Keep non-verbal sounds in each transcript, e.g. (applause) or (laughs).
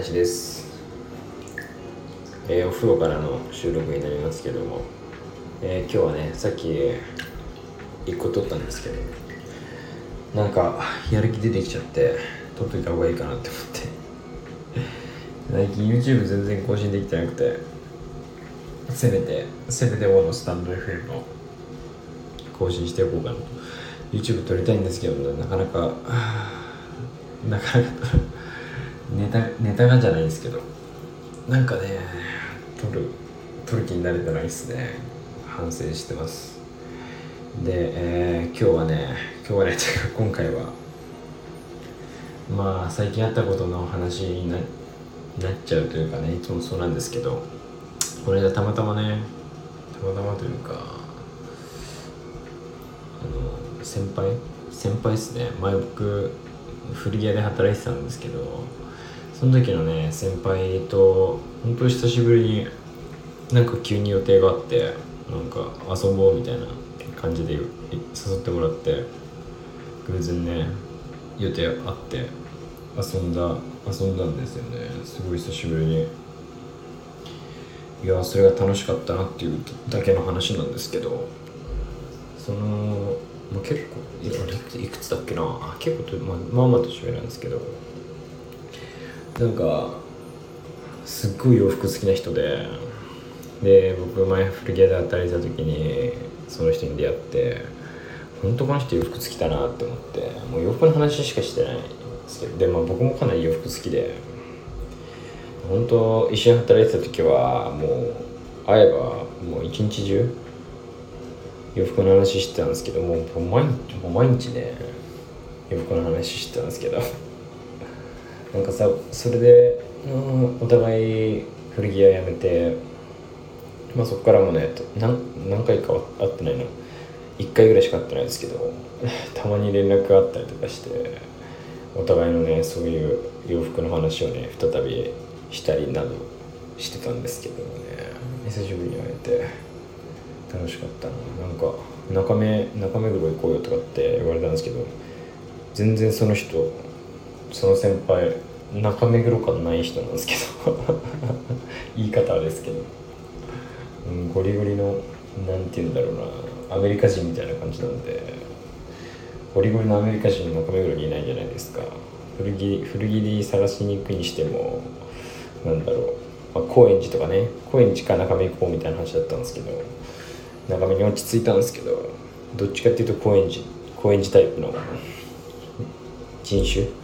林です、えー、お風呂からの収録になりますけども、えー、今日はねさっき1個撮ったんですけど。なんかやる気出てきちゃって撮っといた方がいいかなって思って。最近 YouTube 全然更新できてなくて。せめてせめてものスタンド FM を更新しておこうかなと。YouTube 撮りたいんですけど、ね、なかなかなかなかネタネタがじゃないですけど。なんかね撮る撮る気になれてないですね。反省してます。で、えー、今日はね今日はね (laughs) 今回はまあ最近あったことの話になっちゃうというかねいつもそうなんですけどこの間たまたまねたまたまというかあの先輩先輩ですね。前僕古着屋で働いてたんですけどその時のね先輩と本当久しぶりになんか急に予定があってなんか遊ぼうみたいな感じで誘ってもらって偶然ね予定あって遊んだ遊んだんですよね。すごい久しぶりに。いやそれが楽しかったなっていうだけの話なんですけどそのまあ、結構いくつだっけな？結構、まあ、まあまあ年上なんですけどなんかすっごい洋服好きな人でで僕前古着屋で働いた時にその人に出会って本当この人洋服好きだなって思ってもう洋服の話しかしてないんですけどで、まあ、僕もかなり洋服好きで本当一緒に働いてた時はもう会えばもう一日中洋服の話してたんですけどもう毎日もう毎日ね洋服の話してたんですけど。なんかさそれで、うん、お互い古着屋辞めてまあそこからもね何何回か会ってないの1回ぐらいしか会ってないですけど (laughs) たまに連絡があったりとかしてお互いのねそういう洋服の話をね再びしたりなどしてたんですけどね久しぶりに会えて。楽しかったななんか中目中目黒行こうよとかって言われたんですけど全然その人その先輩中目黒感ない人なんですけど。(laughs) 言い方ですけど、うん、ゴリゴリの何て言うんだろうな。アメリカ人みたいな感じなんで。ゴリゴリのアメリカ人中目黒にいないじゃないですか。古着古着で探しに行くにしてもなんだろう、まあ、高円寺とかね。高円寺か中目行こうみたいな話だったんですけど。長めに落ち着いたんですけど。どっちかっていうと高円寺高円寺タイプの人種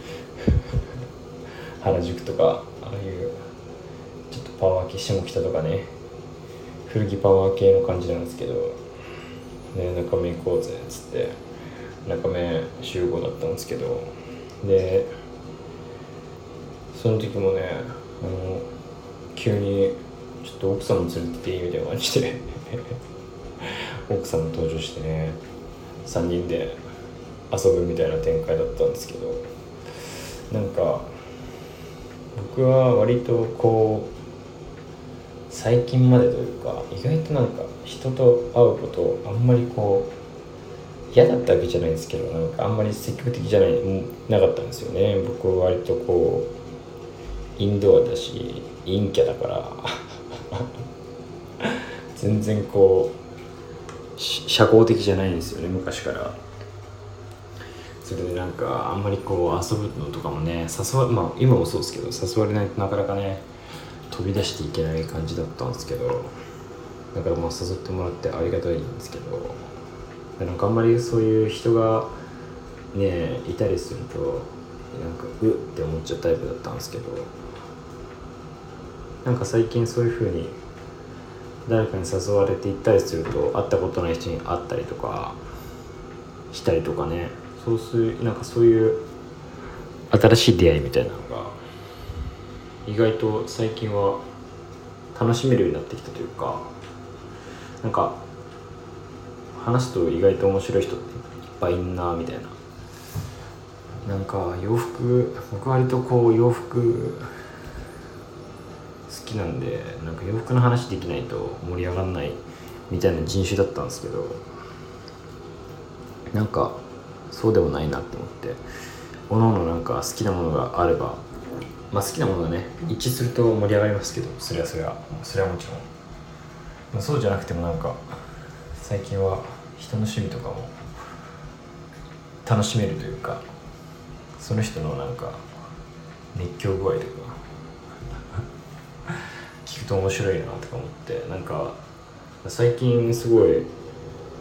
原宿とかああいうちょっとパワー系下北とかね。古着パワー系の感じなんですけどね中目行こうぜっつって。中目集合だったんですけど。でその時もねあの急にちょっと奥さんも連れてっていいみたいな感じで。(laughs) 奥さんも登場してね3人で遊ぶみたいな展開だったんですけど。なんか僕は割とこう最近までというか意外となんか人と会うことあんまりこう嫌だったわけじゃないんですけどなんかあんまり積極的じゃないなかったんですよね。僕は割とこうインドアだし陰キャだから全然こう社交的じゃないんですよね昔から。それでなんかあんまりこう遊ぶのとかもね誘わまあ今もそうですけど誘われないとなかなかね飛び出していけない感じだったんですけどだからまあ誘ってもらってありがたいんですけどなんかあんまりそういう人がねいたりするとなんかうって思っちゃうタイプだったんですけどなんか最近そういう風に誰かに誘われて行ったりすると会ったことない人に会ったりとかしたりとかねそうするなんかそういう新しい出会いみたいな。のが意外と最近は楽しめるようになってきたというかなんか話すと意外と面白い人っていっぱいいんなみたいな。なんか洋服僕割とこう洋服好きなんでなんか洋服の話できないと盛り上がんないみたいな人種だったんですけどなんかそうでもないなって思って。おのおのなんか好きなものがあればまあ好きなものがね一致すると盛り上がりますけどそれはそれは。それはもちろん、まあ、そうじゃなくてもなんか最近は人の趣味とかも楽しめるというかその人のなんか熱狂具合とか (laughs) 聞くと面白いなとか思ってなんか最近すごい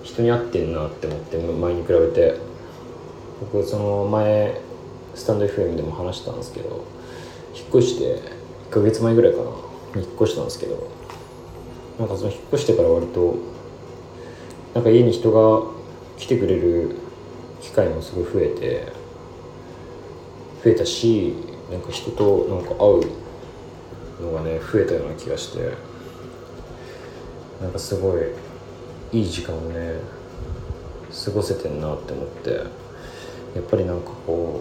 人に合ってんなって思って前に比べて僕その前スタンド FM でも話したんですけど引っ越して1ヶ月前ぐらいかな引っ越したんですけどなんかその引っ越してから割となんか家に人が来てくれる機会もすごい増えて増えたしなんか人となんか会うのがね増えたような気がしてなんかすごいいい時間をね過ごせてんなって思って。やっぱりなんかこ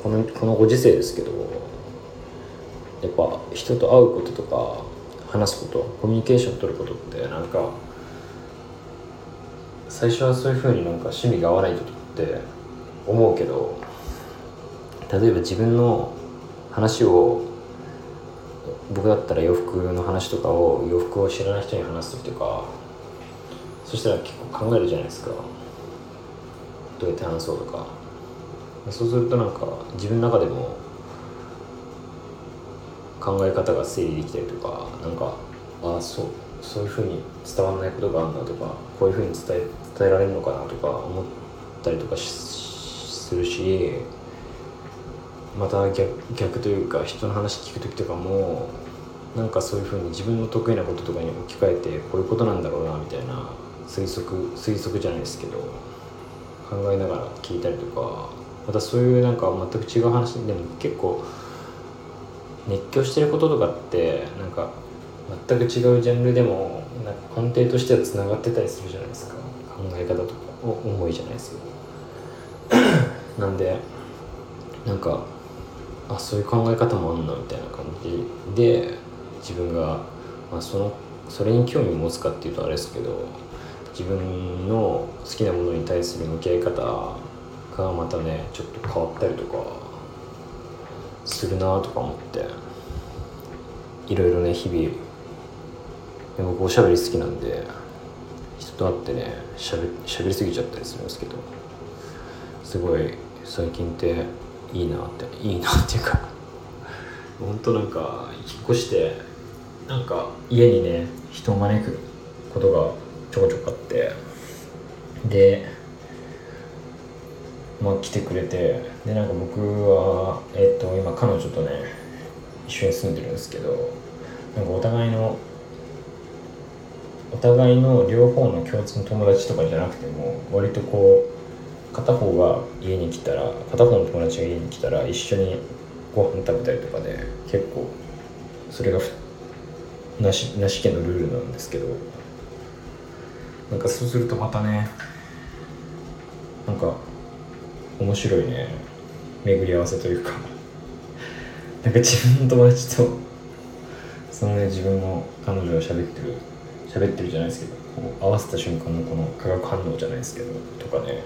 うこのこのご時世ですけどやっぱ人と会うこととか話すことコミュニケーション取ることってなんか最初はそういうふうになんか趣味が合わない時って思うけど例えば自分の話を僕だったら洋服の話とかを洋服を知らない人に話す時とかそしたら結構考えるじゃないですか。どうやって話そうとか。そうするとなんか自分の中でも考え方が整理できたりとかなんかああそうそういうふうに伝わらないことがあるなとかこういうふうに伝え伝えられるのかなとか思ったりとかするしまた逆逆というか人の話聞く時とかもなんかそういうふうに自分の得意なこととかに置き換えてこういうことなんだろうなみたいな推測推測じゃないですけど。考えながら聞いたりとかまたそういうなんか全く違う話でも結構熱狂してることとかってなんか全く違うジャンルでもなんか根底としてはつながってたりするじゃないですか。考え方とか思いじゃないですよ (coughs) なんでなんかあそういう考え方もあんなみたいな感じで自分が、まあ、そのそれに興味を持つかっていうとあれですけど自分の好きなものに対する向き合い方がまたねちょっと変わったりとかするなとか思っていろいろね日々僕おしゃべり好きなんで人と会ってねしゃべしゃべりすぎちゃったりするんですけどすごい最近っていいなっていいなっていうか (laughs) 本当なんか引っ越してなんか家にね人を招くことがちょこちょこあって。でまあ来てくれて。でなんか僕はえっ、と今彼女とね一緒に住んでるんですけどなんかお互いのお互いの両方の共通の友達とかじゃなくても割とこう片方が家に来たら片方の友達が家に来たら一緒にご飯食べたりとかで結構それがなしなし家のルールなんですけどなんかそうするとまたねなんか面白いね。巡り合わせというか。(laughs) なんか自分の友達とそのね自分の彼女が喋ってる喋ってるじゃないですけどこう合わせた瞬間のこの化学反応じゃないですけどとかね。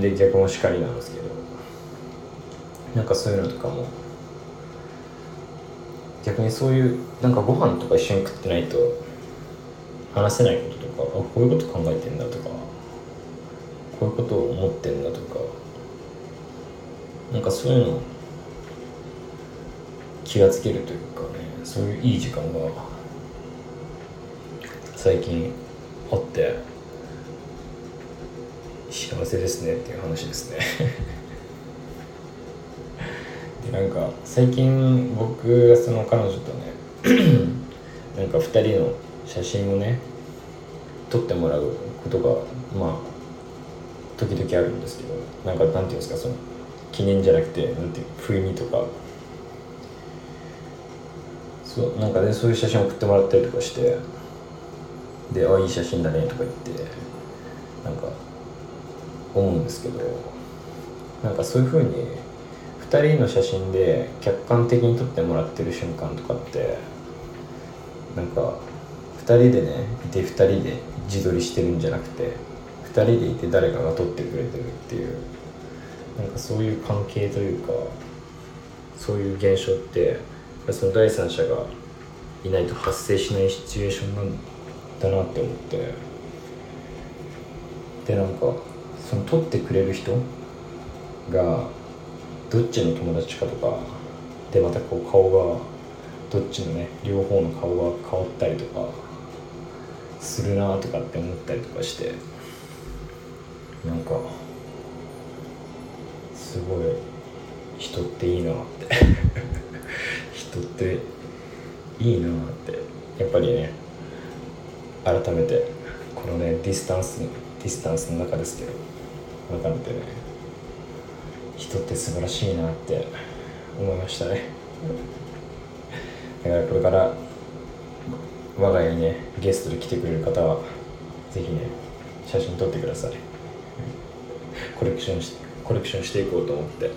で逆もしかりなんですけど。なんかそういうのとかも逆にそういうなんかご飯とか一緒に食ってないと話せないこととかあこういうこと考えてんだとかこういうことを思ってんだとかなんかそういうの気がつけるというかねそういういい時間が最近あって幸せですねっていう話ですね。でなんか最近僕がその彼女とねなんか2人の写真をね撮ってもらうことがまあ時々あるんですけどなんかなんていうんですかその記念じゃなくてなんていう不意にとか。そうなんかねそういう写真送ってもらったりとかしてで「あいい写真だね」とか言ってなんか思うんですけどなんかそういうふうに2人の写真で客観的に撮ってもらってる瞬間とかってなんか2人でねいて2人で自撮りしてるんじゃなくて2人でいて誰かが撮ってくれてるっていう。なんかそういう関係というかそういう現象ってその第三者がいないと発生しないシチュエーションなんだなって思って。でなんかその撮ってくれる人がどっちの友達かとかでまたこう顔がどっちのね両方の顔が変わったりとかするなとかって思ったりとかしてなんかすごい人っていいなって。(laughs) 人っていいなって。やっぱりね改めてこのねディスタンスディスタンスの中ですけど改めてね人って素晴らしいなって思いましたね。だからこれから我が家にねゲストで来てくれる方は是非ね写真撮ってください。コレクションしコレクションしていこうと思って。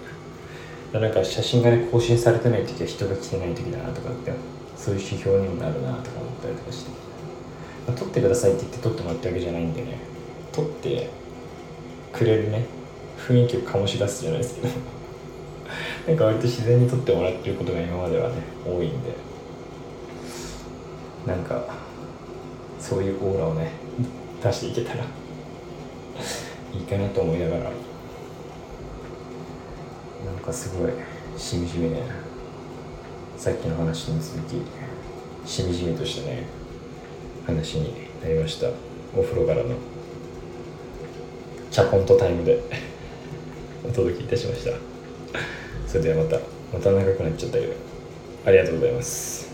なんか写真がね更新されてない時は人が来てない時だなとかってそういう指標にもなるなとか思ったりとかして、まあ、撮ってくださいって言って撮ってもらったわけじゃないんでね。撮ってくれるね雰囲気を醸し出すじゃないですけど。なんか割と自然に撮ってもらってることが今まではね多いんで。なんかそういうオーラをね出していけたらいいかなと思いながらなんかすごいしみじみねさっきの話に続きしみじみとしたね話になりました。お風呂からのチャポンとタイムでお届けいたしました。それではまたまた長くなっちゃったけどありがとうございます。